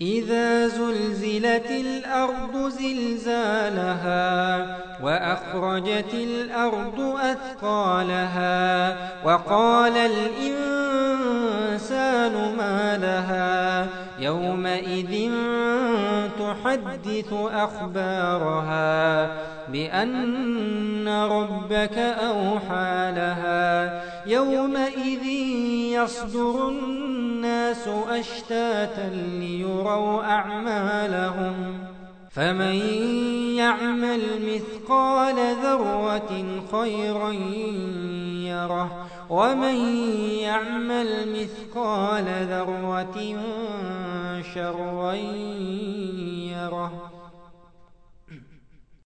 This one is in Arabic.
إذا زلزلت الأرض زلزالها وأخرجت الأرض أثقالها وقال الإنسان ما لها يومئذ تحدث أخبارها بأن ربك أوحى لها يومئذ يصدر الناس أشتاتا ليروا أعمالهم فمن يعمل مثقال ذرة خيرا يره ومن يعمل مثقال ذرة شرا يره